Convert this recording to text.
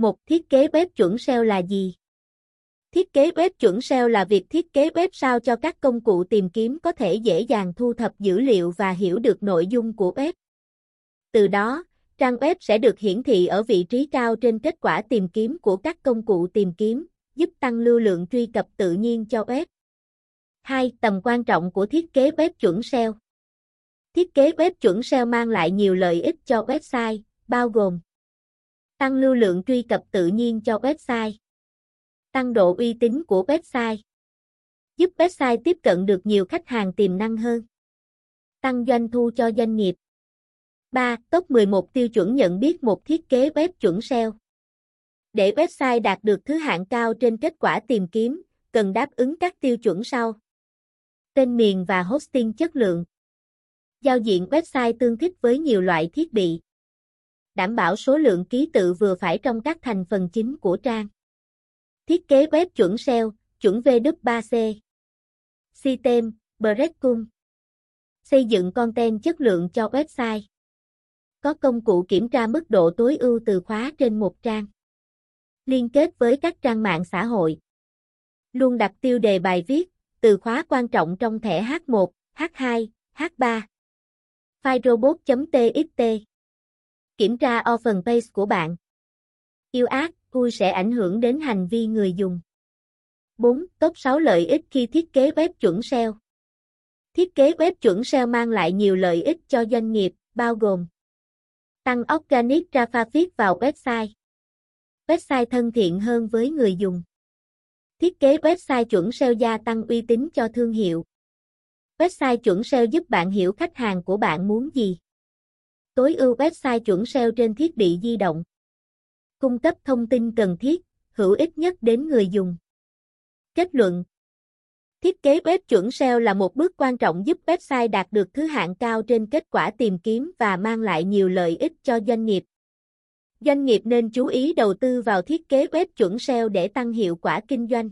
Một thiết kế web chuẩn SEO là gì? Thiết kế web chuẩn SEO là việc thiết kế web sao cho các công cụ tìm kiếm có thể dễ dàng thu thập dữ liệu và hiểu được nội dung của web. Từ đó, trang web sẽ được hiển thị ở vị trí cao trên kết quả tìm kiếm của các công cụ tìm kiếm, giúp tăng lưu lượng truy cập tự nhiên cho web. 2. Tầm quan trọng của thiết kế web chuẩn SEO Thiết kế web chuẩn SEO mang lại nhiều lợi ích cho website, bao gồm Tăng lưu lượng truy cập tự nhiên cho website Tăng độ uy tín của website Giúp website tiếp cận được nhiều khách hàng tiềm năng hơn Tăng doanh thu cho doanh nghiệp 3. Top 11 tiêu chuẩn nhận biết một thiết kế web chuẩn SEO Để website đạt được thứ hạng cao trên kết quả tìm kiếm, cần đáp ứng các tiêu chuẩn sau. Tên miền và hosting chất lượng. Giao diện website tương thích với nhiều loại thiết bị. Đảm bảo số lượng ký tự vừa phải trong các thành phần chính của trang. Thiết kế web chuẩn SEO, chuẩn W3C. System, Breadcrumb. Xây dựng content chất lượng cho website. Có công cụ kiểm tra mức độ tối ưu từ khóa trên một trang. Liên kết với các trang mạng xã hội. Luôn đặt tiêu đề bài viết, từ khóa quan trọng trong thẻ H1, H2, H3. File robot.txt Kiểm tra open page của bạn. Yêu ác, vui sẽ ảnh hưởng đến hành vi người dùng. 4. Top 6 lợi ích khi thiết kế web chuẩn SEO. Thiết kế web chuẩn SEO mang lại nhiều lợi ích cho doanh nghiệp, bao gồm Tăng Organic Traffic vào website. Website thân thiện hơn với người dùng. Thiết kế website chuẩn SEO gia tăng uy tín cho thương hiệu. Website chuẩn SEO giúp bạn hiểu khách hàng của bạn muốn gì. Tối ưu website chuẩn SEO trên thiết bị di động. Cung cấp thông tin cần thiết, hữu ích nhất đến người dùng. Kết luận Thiết kế web chuẩn SEO là một bước quan trọng giúp website đạt được thứ hạng cao trên kết quả tìm kiếm và mang lại nhiều lợi ích cho doanh nghiệp. Doanh nghiệp nên chú ý đầu tư vào thiết kế web chuẩn SEO để tăng hiệu quả kinh doanh.